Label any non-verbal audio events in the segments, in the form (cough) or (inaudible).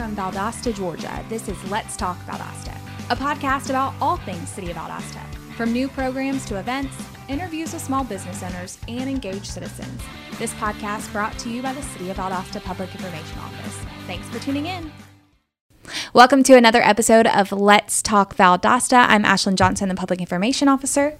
from Valdosta, Georgia. This is Let's Talk Valdosta, a podcast about all things City of Valdosta, from new programs to events, interviews with small business owners, and engaged citizens. This podcast brought to you by the City of Valdosta Public Information Office. Thanks for tuning in. Welcome to another episode of Let's Talk Valdosta. I'm Ashlyn Johnson, the Public Information Officer.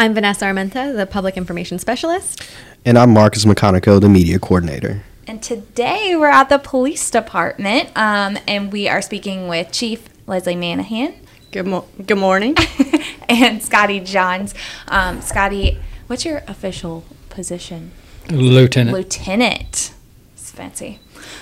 I'm Vanessa Armenta, the Public Information Specialist. And I'm Marcus McConico, the Media Coordinator. And today we're at the police department um, and we are speaking with Chief Leslie Manahan. Good, mo- good morning. (laughs) and Scotty Johns. Um, Scotty, what's your official position? Lieutenant. Lieutenant. It's fancy.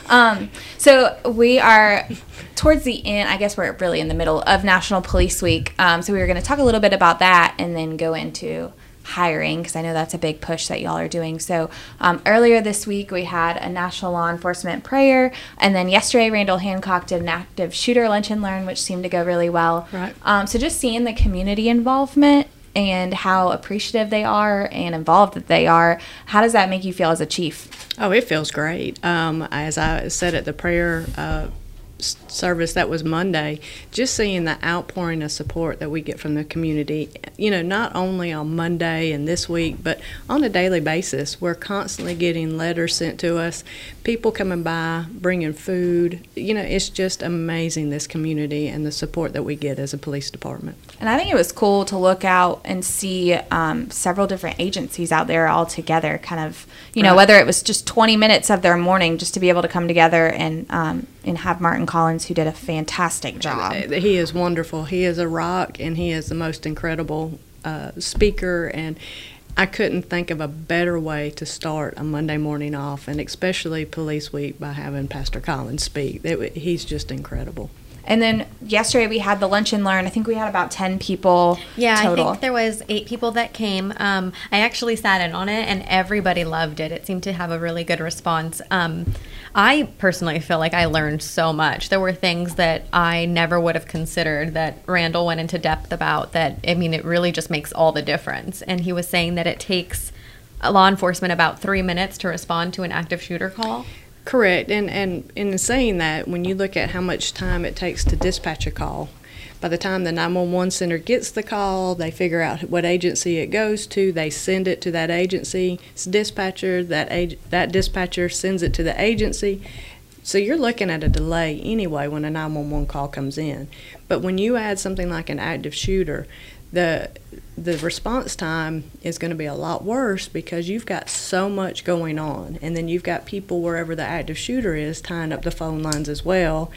Um, so we are towards the end, I guess we're really in the middle of National Police Week. Um, so we were going to talk a little bit about that and then go into hiring because I know that's a big push that y'all are doing. So um, earlier this week we had a National Law Enforcement Prayer, and then yesterday Randall Hancock did an active shooter lunch and learn, which seemed to go really well. Right. Um, so just seeing the community involvement and how appreciative they are and involved that they are, how does that make you feel as a chief? Oh, it feels great. Um, as I said at the prayer uh, service that was Monday, just seeing the outpouring of support that we get from the community, you know, not only on Monday and this week, but on a daily basis. We're constantly getting letters sent to us, people coming by, bringing food. You know, it's just amazing, this community and the support that we get as a police department. And I think it was cool to look out and see um, several different agencies out there all together, kind of, you know, Right. whether it was just 20 minutes of their morning just to be able to come together and, um, and have Martin Collins, who did a fantastic job. He is wonderful. He is a rock, and he is the most incredible uh, speaker. And I couldn't think of a better way to start a Monday morning off, and especially Police Week, by having Pastor Collins speak. It, he's just incredible. And then yesterday we had the lunch and learn. I think we had about 10 people Yeah, total. I think there was eight people that came. Um, I actually sat in on it, and everybody loved it. It seemed to have a really good response. Um, I personally feel like I learned so much. There were things that I never would have considered that Randall went into depth about. That I mean, it really just makes all the difference. And he was saying that it takes law enforcement about three minutes to respond to an active shooter call. Correct. And, and in saying that, when you look at how much time it takes to dispatch a call, by the time the 911 center gets the call, they figure out what agency it goes to, they send it to that agency's dispatcher, that, ag- that dispatcher sends it to the agency. So you're looking at a delay anyway when a 911 call comes in. But when you add something like an active shooter, the the response time is going to be a lot worse because you've got so much going on. And then you've got people wherever the active shooter is tying up the phone lines as well.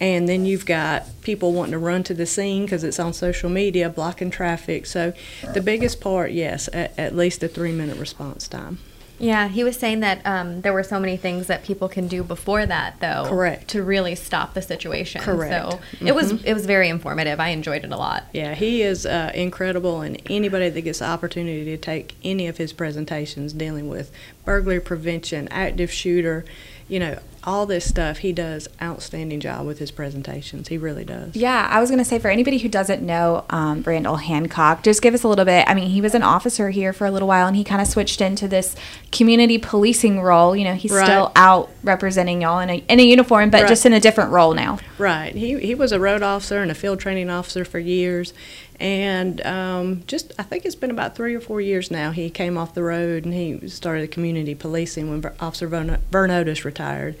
And then you've got people wanting to run to the scene because it's on social media blocking traffic. So the biggest part yes at, at least a three minute response time Yeah, he was saying that um, there were so many things that people can do before that, though. Correct. To really stop the situation. Correct. So it was it was very informative. I enjoyed it a lot. Yeah, he is uh, incredible, and anybody that gets the opportunity to take any of his presentations dealing with burglary prevention, active shooter, you know, all this stuff, he does outstanding job with his presentations. He really does. Yeah, I was going to say for anybody who doesn't know um, Randall Hancock, just give us a little bit. I mean, he was an officer here for a little while, and he kind of switched into this community policing role. You know, he's Right. still out representing y'all in a in a uniform, but Right. just in a different role now. Right. He he was a road officer and a field training officer for years, and um, just I think it's been about three or four years now. He came off the road and he started community policing when Officer Vern, Vern Otis retired,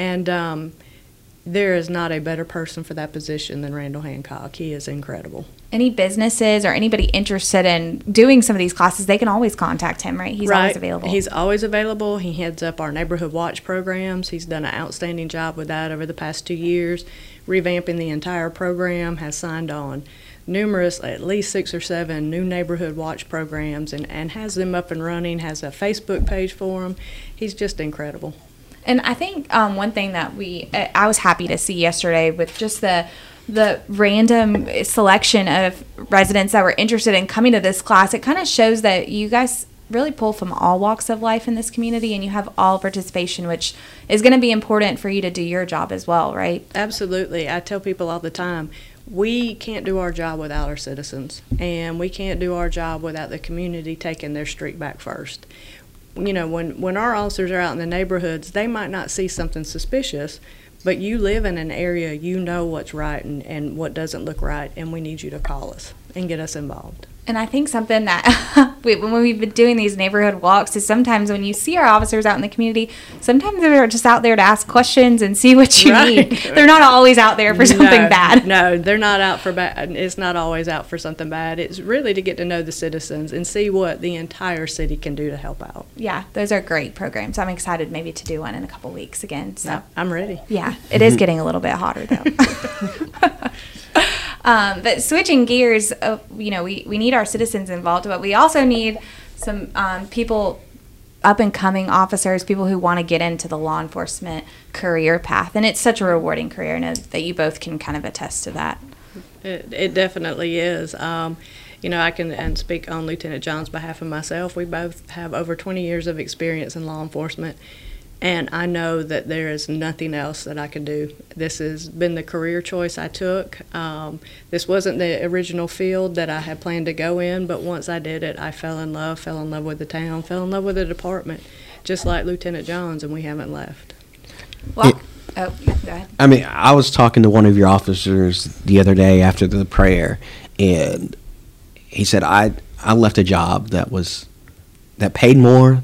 and um, there is not a better person for that position than Randall Hancock. He is incredible. Any businesses or anybody interested in doing some of these classes, they can always contact him, right? He's always available. He's always available. He heads up our neighborhood watch programs. He's done an outstanding job with that over the past two years, revamping the entire program. Has signed on numerous, at least six or seven new neighborhood watch programs, and, and has them up and running. Has a Facebook page for them. He's just incredible. And I think um, one thing that we I was happy to see yesterday with just the the random selection of residents that were interested in coming to this class, it kind of shows that you guys really pull from all walks of life in this community and you have all participation, which is going to be important for you to do your job as well, right? Absolutely. I tell people all the time, we can't do our job without our citizens, and we can't do our job without the community taking their street back first. You know, when, when our officers are out in the neighborhoods, they might not see something suspicious, But you live in an area, you know what's right and, and what doesn't look right, and we need you to call us and get us involved. And I think something that (laughs) we, when we've been doing these neighborhood walks is sometimes when you see our officers out in the community, sometimes they're just out there to ask questions and see what you Right. need. They're not always out there for something no, bad. No, they're not out for bad. It's not always out for something bad. It's really to get to know the citizens and see what the entire city can do to help out. Yeah, those are great programs. I'm excited maybe to do one in a couple weeks again. So. So I'm ready. Yeah, it is getting a little bit hotter though. (laughs) um, but switching gears, uh, you know, we, we need our citizens involved, but we also need some um, people, up and coming officers, people who want to get into the law enforcement career path. And it's such a rewarding career. and that you both can kind of attest to that. It, it definitely is. Um, you know, I can and speak on Lieutenant Johns' behalf and myself. We both have over 20 years of experience in law enforcement, and I know that there is nothing else that I could do. This has been the career choice I took. Um, this wasn't the original field that I had planned to go in, but once I did it, I fell in love, fell in love with the town, fell in love with the department, just like Lieutenant Johns, and we haven't left. Well, oh, yeah, go ahead. I mean, I was talking to one of your officers the other day after the prayer, and he said I I left a job that was that paid more,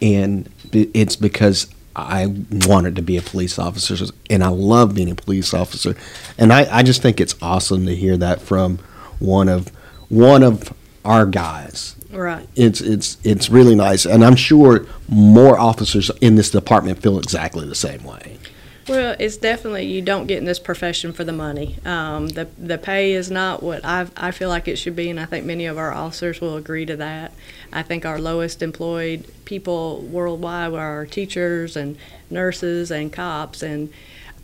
and be- it's because I wanted to be a police officer, and I love being a police officer, and I, I just think it's awesome to hear that from one of one of our guys. Right. It's it's it's really nice, and I'm sure more officers in this department feel exactly the same way. Well, it's definitely you don't get in this profession for the money. Um, the the pay is not what I I feel like it should be, and I think many of our officers will agree to that. I think our lowest employed people worldwide are our teachers and nurses and cops and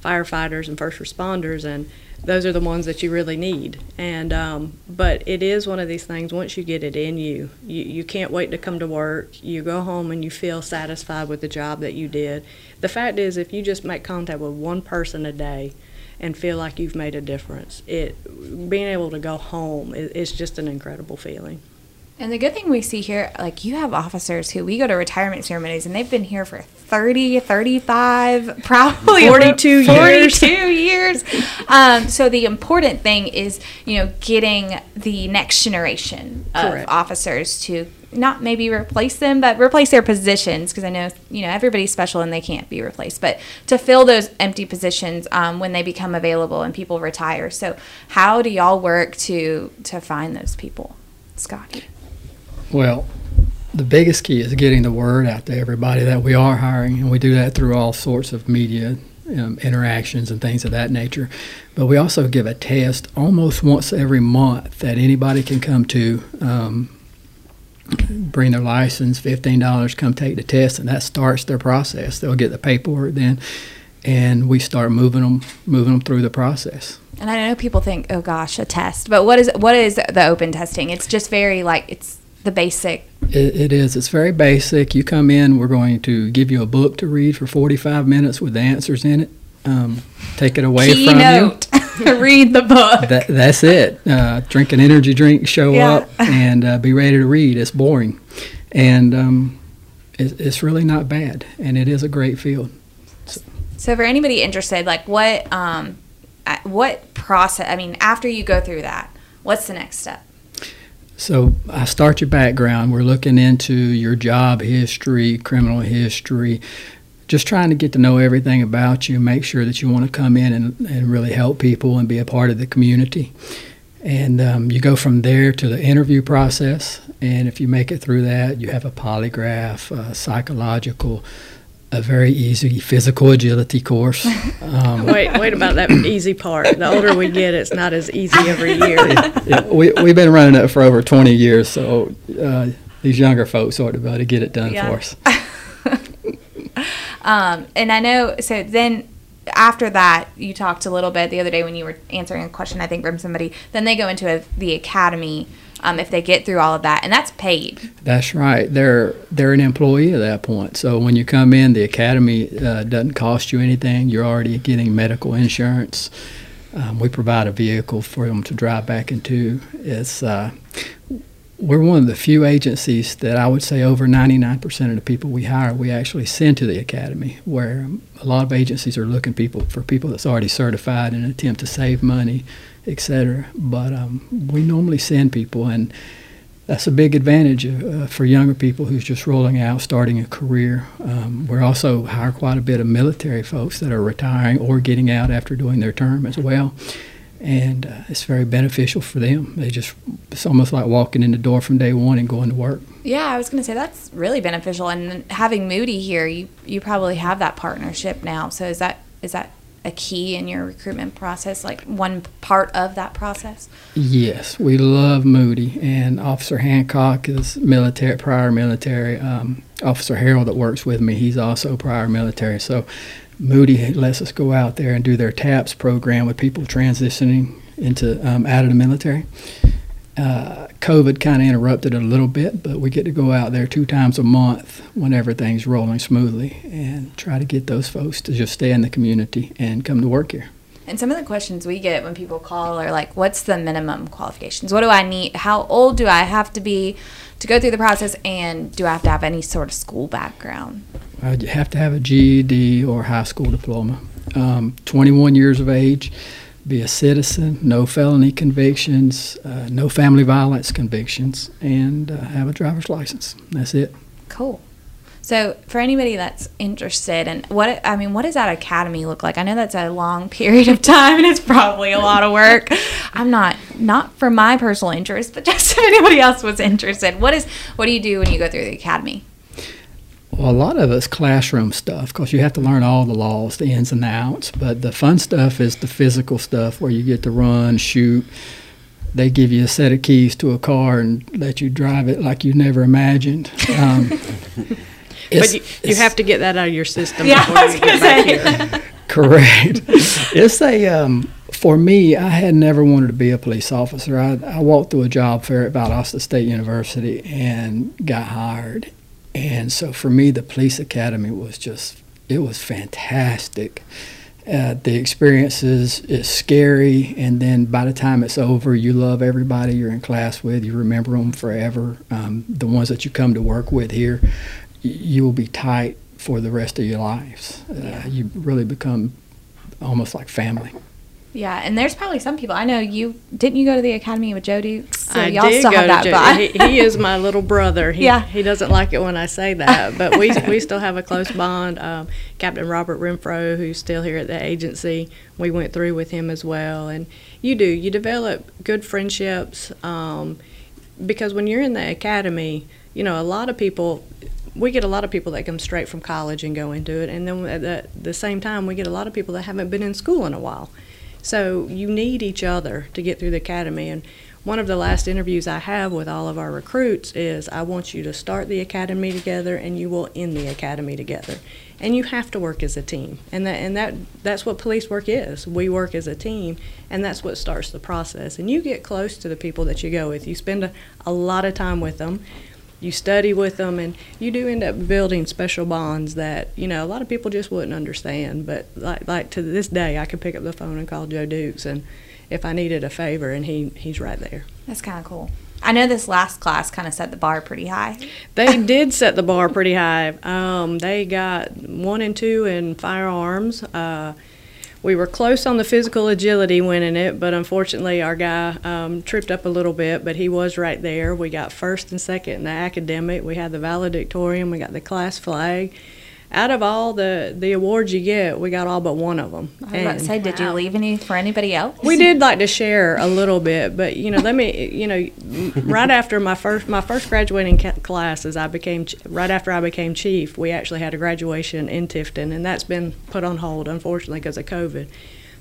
firefighters and first responders, and those are the ones that you really need. And um, but it is one of these things. Once you get it in you, you you can't wait to come to work. You go home and you feel satisfied with the job that you did. The fact is, if you just make contact with one person a day and feel like you've made a difference, it being able to go home is, is just an incredible feeling. And the good thing we see here, like you have officers who we go to retirement ceremonies and they've been here for 30, 35, (laughs) probably 42 years. 42 years. Um, so the important thing is, you know, getting the next generation of Correct. officers to not maybe replace them, but replace their positions because I know, you know, everybody's special and they can't be replaced, but to fill those empty positions um, when they become available and people retire. So how do y'all work to to find those people? Scotty. Well, the biggest key is getting the word out to everybody that we are hiring, and we do that through all sorts of media um, interactions and things of that nature. But we also give a test almost once every month that anybody can come to. Um, bring their license, fifteen dollars, come take the test, and that starts their process. They'll get the paperwork then, and we start moving them, moving them through the process. And I know people think, oh gosh, a test. But what is what is the open testing? It's just very like it's the basic. It, it is. It's very basic. You come in, we're going to give you a book to read for 45 minutes with the answers in it. Um, take it away from you. (laughs) Read the book. That, that's it. Uh, drink an energy drink, show Yeah. up, and uh, be ready to read. It's boring. And um, it, it's really not bad. And it is a great field. So for anybody interested, like what um, what process? I mean, after you go through that, what's the next step? So I start your background. We're looking into your job history, criminal history, just trying to get to know everything about you, make sure that you want to come in and, and really help people and be a part of the community. And um, you go from there to the interview process. And if you make it through that, you have a polygraph, psychological, a very easy physical agility course. (laughs) Um, Wait, wait about that easy part. The older we get, it's not as easy every (laughs) year. yeah, we, we've been running it for over 20 years, so uh, these younger folks ought to be able to get it done Yeah. for us. (laughs) Um, and I know. So then. After that, you talked a little bit the other day when you were answering a question, I think, from somebody. Then they go into a, the academy um, if they get through all of that, and that's paid. That's right. They're they're an employee at that point. So when you come in, the academy uh, doesn't cost you anything. You're already getting medical insurance. Um, we provide a vehicle for them to drive back into. It's uh, we're one of the few agencies that I would say over 99% of the people we hire we actually send to the academy, where a lot of agencies are looking people for people that's already certified in an attempt to save money, et cetera. But um, we normally send people, and that's a big advantage uh, for younger people who's just rolling out, starting a career. Um, we also hire quite a bit of military folks that are retiring or getting out after doing their term as well and uh, it's very beneficial for them. They just it's almost like walking in the door from day one and going to work. Yeah, I was going to say that's really beneficial, and having Moody here, you you probably have that partnership now. So is that is that a key in your recruitment process, like one part of that process? Yes, we love Moody, and Officer Hancock is military, prior military. Um, Officer Harold that works with me, he's also prior military. So Moody lets us go out there and do their TAPS program with people transitioning into um, out of the military. Uh, COVID kind of interrupted it a little bit, but we get to go out there two times a month when everything's rolling smoothly and try to get those folks to just stay in the community and come to work here. And some of the questions we get when people call are like, what's the minimum qualifications? What do I need? How old do I have to be to go through the process? And do I have to have any sort of school background? Uh, you have to have a GED or high school diploma. Um, 21 years of age, be a citizen, no felony convictions, uh, no family violence convictions, and uh, have a driver's license. That's it. Cool. So, for anybody that's interested, and what I mean, what does that academy look like? I know that's a long (laughs) period of time, and it's probably a lot of work. I'm not not for my personal interest, but just if anybody else was interested, what is what do you do when you go through the academy? Well, a lot of it's classroom stuff because you have to learn all the laws, the ins and outs. But the fun stuff is the physical stuff where you get to run, shoot. They give you a set of keys to a car and let you drive it like you never imagined. Um, (laughs) but you, you have to get that out of your system. Yeah, I was going to say. (laughs) Correct. it's a um, for me. I had never wanted to be a police officer. I, I walked through a job fair at Valdosta State University and got hired, and so for me, the police academy was just, it was fantastic. Uh, the experiences is scary, and then by the time it's over, you love everybody you're in class with. You remember them forever. Um, the ones that you come to work with here, you will be tight for the rest of your lives. Uh. You really become almost like family. Yeah, and there's probably some people I know. You didn't you go to the academy with Joe Dukes? So I y'all did still go have to that Joe. He, he, is my little brother. He, yeah, he doesn't like it when I say that, but we we still have a close bond. Um, Captain Robert Renfro, who's still here at the agency, we went through with him as well. And you do you develop good friendships um, because when you're in the academy, you know a lot of people we get a lot of people that come straight from college and go into it, and then at the, the, same time, we get a lot of people that haven't been in school in a while. So you need each other to get through the academy. And one of the last interviews I have with all of our recruits is I want you to start the academy together and you will end the academy together. And you have to work as a team. And that and that that's what police work is. We work as a team and that's what starts the process. And you get close to the people that you go with. You spend a, a lot of time with them you study with them and you do end up building special bonds that you know a lot of people just wouldn't understand but like like to this day I could pick up the phone and call Joe Dukes and if I needed a favor and he he's right there that's kind of cool I know this last class kind of set the bar pretty high. They did set the bar pretty high. Um, they got one and two in firearms. Uh, we were close on the physical agility winning it, but unfortunately our guy um, tripped up a little bit, but he was right there. We got first and second in the academic. We had the valedictorian. We got the class flag out of all the the awards you get, we got all but one of them. I was about to say, did you leave any for anybody else? We did like to share a little bit, but you know, let me, you know, right after my first my first graduating classes, I became right after I became chief. We actually had a graduation in Tifton, and that's been put on hold, unfortunately, because of COVID.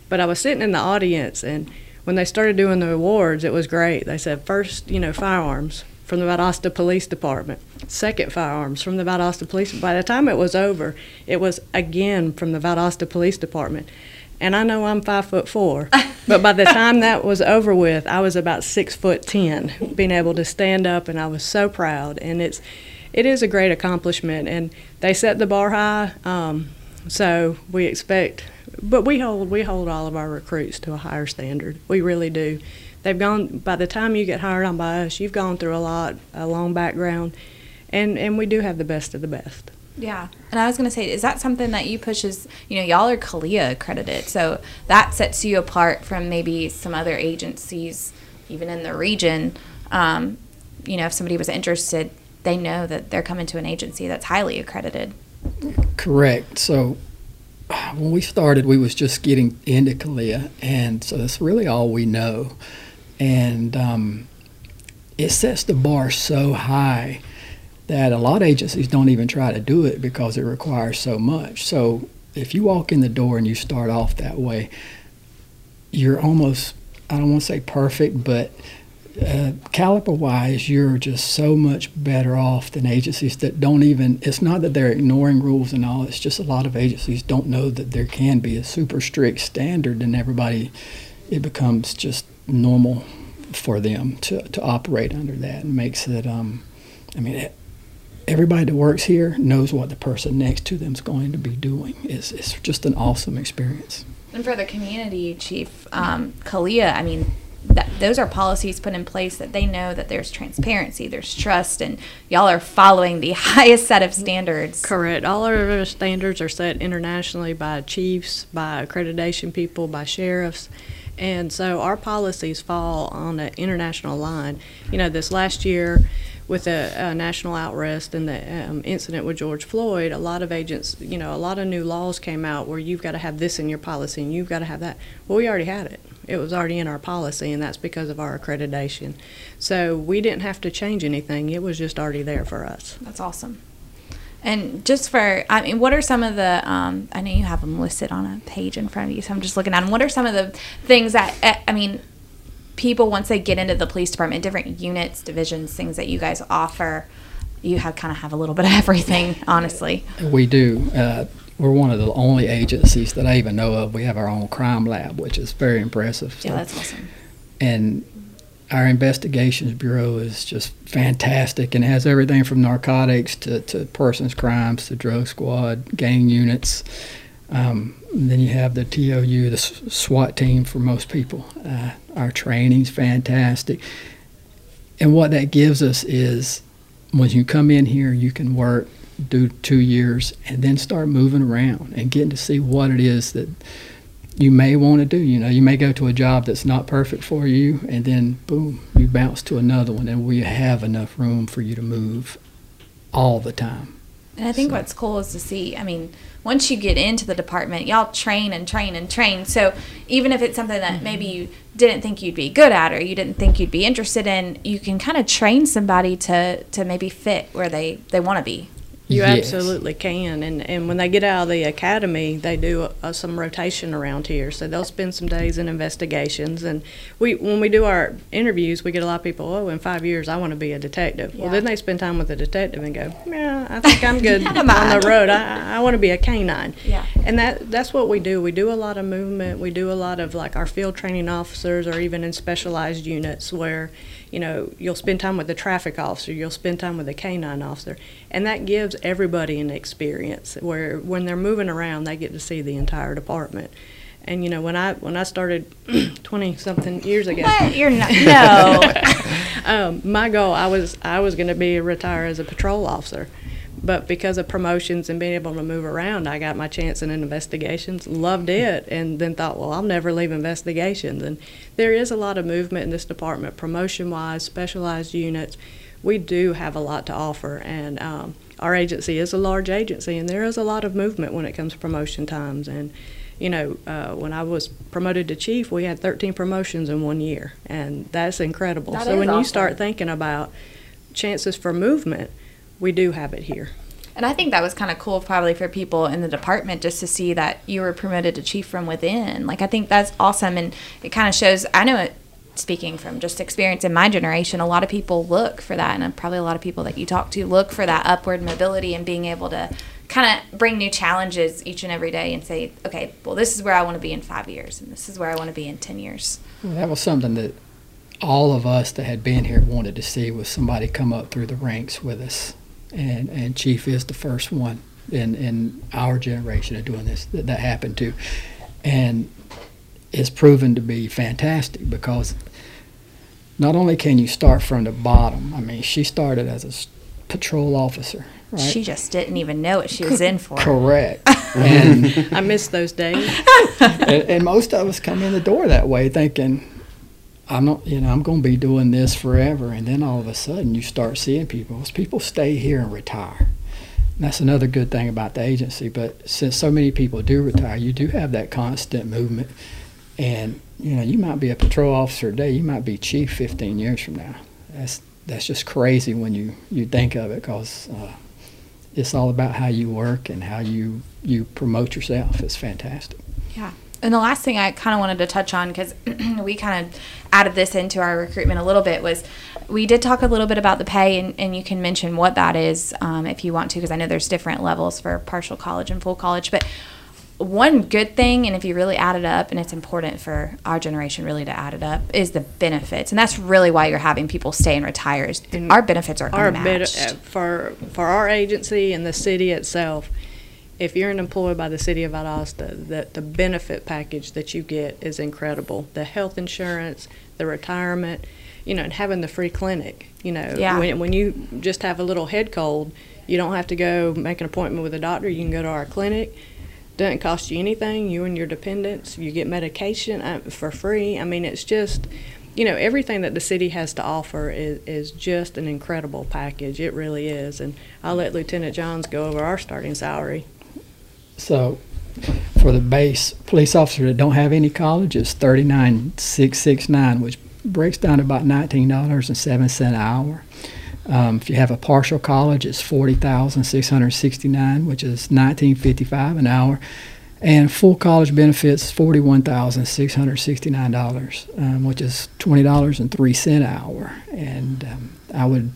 But I was sitting in the audience, and when they started doing the awards, it was great. They said first, you know, firearms from the Valdosta Police Department, second firearms from the Valdosta Police. By the time it was over, it was again from the Valdosta Police Department. And I know I'm five foot four, (laughs) but by the time that was over with, I was about six foot ten, being able to stand up, and I was so proud. And it's, it is a great accomplishment, and they set the bar high. Um, so we expect, but we hold we hold all of our recruits to a higher standard. We really do they've gone by the time you get hired on by us, you've gone through a lot, a long background, and and we do have the best of the best. Yeah. And I was going to say, is that something that you push as, you know, y'all are CALEA accredited. So that sets you apart from maybe some other agencies, even in the region. Um, you know, if somebody was interested, they know that they're coming to an agency that's highly accredited. Correct. So when we started, we was just getting into CALEA, and so that's really all we know. And um, it sets the bar so high that a lot of agencies don't even try to do it because it requires so much. So if you walk in the door and you start off that way, you're almost, I don't want to say perfect, but uh, caliper wise, you're just so much better off than agencies that don't even. It's not that they're ignoring rules and all. It's just a lot of agencies don't know that there can be a super strict standard, and everybody, it becomes just normal for them to, to operate under that, and makes it. Um, I mean, it, everybody that works here knows what the person next to them is going to be doing. It's it's just an awesome experience. And for the community chief, um, CALEA, I mean, that, those are policies put in place that they know that there's transparency, there's trust, and y'all are following the (laughs) highest set of standards. Correct. All our standards are set internationally by chiefs, by accreditation people, by sheriffs. And so our policies fall on an international line. You know, this last year, with a, a national outrest and the um, incident with George Floyd, a lot of agents, you know, a lot of new laws came out where you've got to have this in your policy and you've got to have that. Well, we already had it. It was already in our policy, and that's because of our accreditation. So we didn't have to change anything. It was just already there for us. That's awesome. And just for, I mean, what are some of the, um, I know you have them listed on a page in front of you, so I'm just looking at them. What are some of the things that, eh, I mean, people, once they get into the police department, different units, divisions, things that you guys offer, you have kind of have a little bit of (laughs) everything, honestly. We do. Uh, we're one of the only agencies that I even know of. We have our own crime lab, which is very impressive. Yeah, that's awesome. And our investigations bureau is just fantastic and has everything from narcotics to, to persons crimes to drug squad, gang units. Um, then you have the TOU, the SWAT team for most people. Uh, our training's fantastic. And what that gives us is when you come in here, you can work, do two years, and then start moving around and getting to see what it is that you may want to do. You know, you may go to a job that's not perfect for you, and then boom, you bounce to another one, and we have enough room for you to move all the time. And I think so. what's cool is to see, I mean, once you get into the department, y'all train and train and train. So even if it's something that mm-hmm. maybe you didn't think you'd be good at or you didn't think you'd be interested in, you can kind of train somebody to to maybe fit where they they want to be. You yes. absolutely can, and and when they get out of the academy, they do uh, some rotation around here. So they'll spend some days in investigations, and we when we do our interviews, we get a lot of people. Oh, in five years, I want to be a detective. Yeah. Well, then they spend time with a detective and go, Yeah, I think I'm (laughs) good on the road. I, I want to be a canine. Yeah, and that that's what we do. We do a lot of movement. We do a lot of like our field training officers, or even in specialized units where you know, you'll spend time with the traffic officer, you'll spend time with the canine officer, and that gives everybody an experience where when they're moving around, they get to see the entire department. And you know, when I when I started (clears throat) twenty something years ago, what? you're not (laughs) no. (laughs) um, my goal, I was I was going to be retire as a patrol officer, but because of promotions and being able to move around, I got my chance in investigations, loved it, and then thought, well, I'll never leave investigations. And there is a lot of movement in this department, promotion wise, specialized units. We do have a lot to offer, and um, our agency is a large agency, and there is a lot of movement when it comes to promotion times. And you know, uh, when I was promoted to chief, we had 13 promotions in one year, and that's incredible. That so when awesome. you start thinking about chances for movement, we do have it here. And I think that was kind of cool, probably for people in the department, just to see that you were promoted to chief from within. Like, I think that's awesome, and it kind of shows. I know it. Speaking from just experience in my generation, a lot of people look for that, and probably a lot of people that you talk to look for that upward mobility and being able to kind of bring new challenges each and every day and say, okay, well, this is where I want to be in five years, and this is where I want to be in 10 years. Well, that was something that all of us that had been here wanted to see was somebody come up through the ranks with us and and Chief is the first one in in our generation of doing this that, that happened to, and it's proven to be fantastic because not only can you start from the bottom. I mean, she started as a patrol officer, right? She just didn't even know what she was in for. Correct. (laughs) and, I miss those days. and and most of us come in the door that way thinking, I'm not, you know, I'm going to be doing this forever. And then all of a sudden, you start seeing people. As people stay here and retire. And that's another good thing about the agency. But since so many people do retire, you do have that constant movement. And you know, you might be a patrol officer today, you might be chief 15 years from now. That's that's just crazy when you you think of it, because uh, it's all about how you work and how you you promote yourself. It's fantastic. Yeah. And the last thing I kind of wanted to touch on, because (clears throat) we kind of added this into our recruitment a little bit, was we did talk a little bit about the pay, and, and you can mention what that is um, if you want to, because I know there's different levels for partial college and full college. But one good thing, and if you really add it up, and it's important for our generation really to add it up, is the benefits, and that's really why you're having people stay and retire. Is And our benefits are our unmatched. uh, for for our agency and the city itself. If you're an employee by the city of Valdosta, the, the benefit package that you get is incredible. The health insurance, the retirement, you know, and having the free clinic. You know, Yeah. when, when you just have a little head cold, you don't have to go make an appointment with a doctor. You can go to our clinic. Doesn't cost you anything. You and your dependents, you get medication uh, for free. I mean, it's just, you know, everything that the city has to offer is, is just an incredible package. It really is. And I'll let Lieutenant Johns go over our starting salary. So, for the base police officer that don't have any college, it's thirty nine six six nine, which breaks down to about nineteen dollars and seven cent an hour. Um, if you have a partial college, it's forty thousand six hundred sixty nine, which is nineteen fifty five an hour. And full college benefits forty one thousand six hundred sixty nine dollars, um, which is twenty dollars and three cent an hour. And um, I would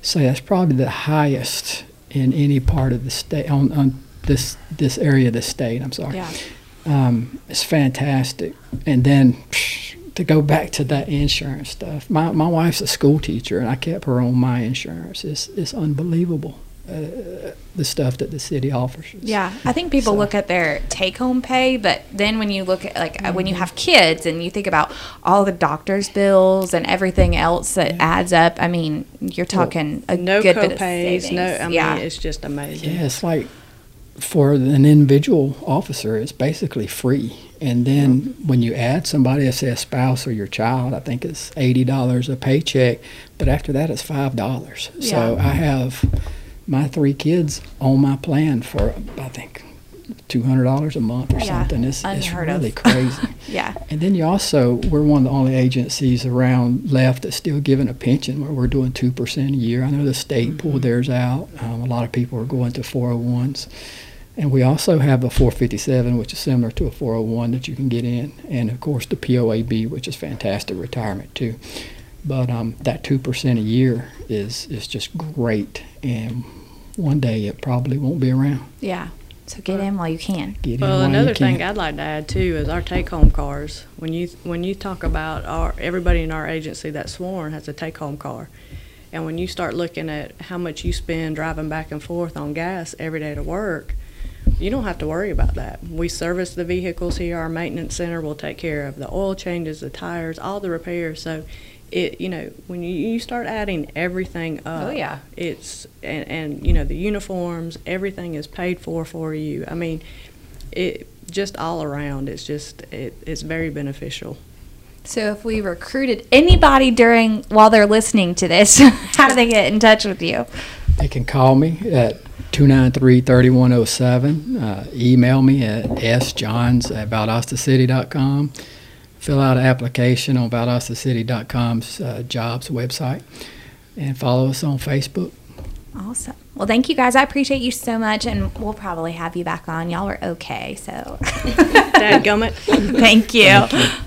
say that's probably the highest in any part of the state on, on this this area of the state. I'm sorry. yeah. Um, it's fantastic. And then psh, to go back to that insurance stuff, my my wife's a school teacher, and I kept her on my insurance. It's it's unbelievable. Uh, the stuff that the city offers. Yeah, I think people So- look at their take home pay, but then when you look at like uh when you have kids and you think about all the doctor's bills and everything else that adds up, I mean, you're talking a no good bit of copays. No, savings. I mean, yeah. it's just amazing. Yeah, it's like for an individual officer, it's basically free. And then when you add somebody, let's say a spouse or your child, I think it's eighty dollars a paycheck. But after that, it's five dollars. So Yeah. I have my three kids on my plan for I think two hundred dollars a month or Yeah, something. It's it's unheard of. really (laughs) crazy. yeah. And then you also, we're one of the only agencies around left that's still giving a pension where we're doing 2% a year. I know the state pulled theirs out. Um, a lot of people are going to 401s. And we also have a 457, which is similar to a 401 that you can get in. And of course, the POAB, which is fantastic retirement too. But um, that 2% a year is, is just great. And one day it probably won't be around. Yeah. So get in while you can. Get in Well, while you another thing can. I'd like to add too is our take-home cars. When you when you talk about our everybody in our agency that's sworn has a take-home car, and when you start looking at how much you spend driving back and forth on gas every day to work, you don't have to worry about that. We service the vehicles here. Our maintenance center will take care of the oil changes, the tires, all the repairs. So, it you know when you, you start adding everything up, Oh, yeah. it's and, and you know the uniforms, everything is paid for for you. I mean, it just all around. It's just it, it's very beneficial. So if we recruited anybody during while they're listening to this, (laughs) how do they get in touch with you? They can call me at 293-3107. Uh, email me at sjohns at valdostacity.com. Fill out an application on valdostacity.com's uh, jobs website. And follow us on Facebook. Awesome. Well, thank you guys. I appreciate you so much, and we'll probably have you back on. Y'all were okay, so (laughs) Dadgummit. thank you.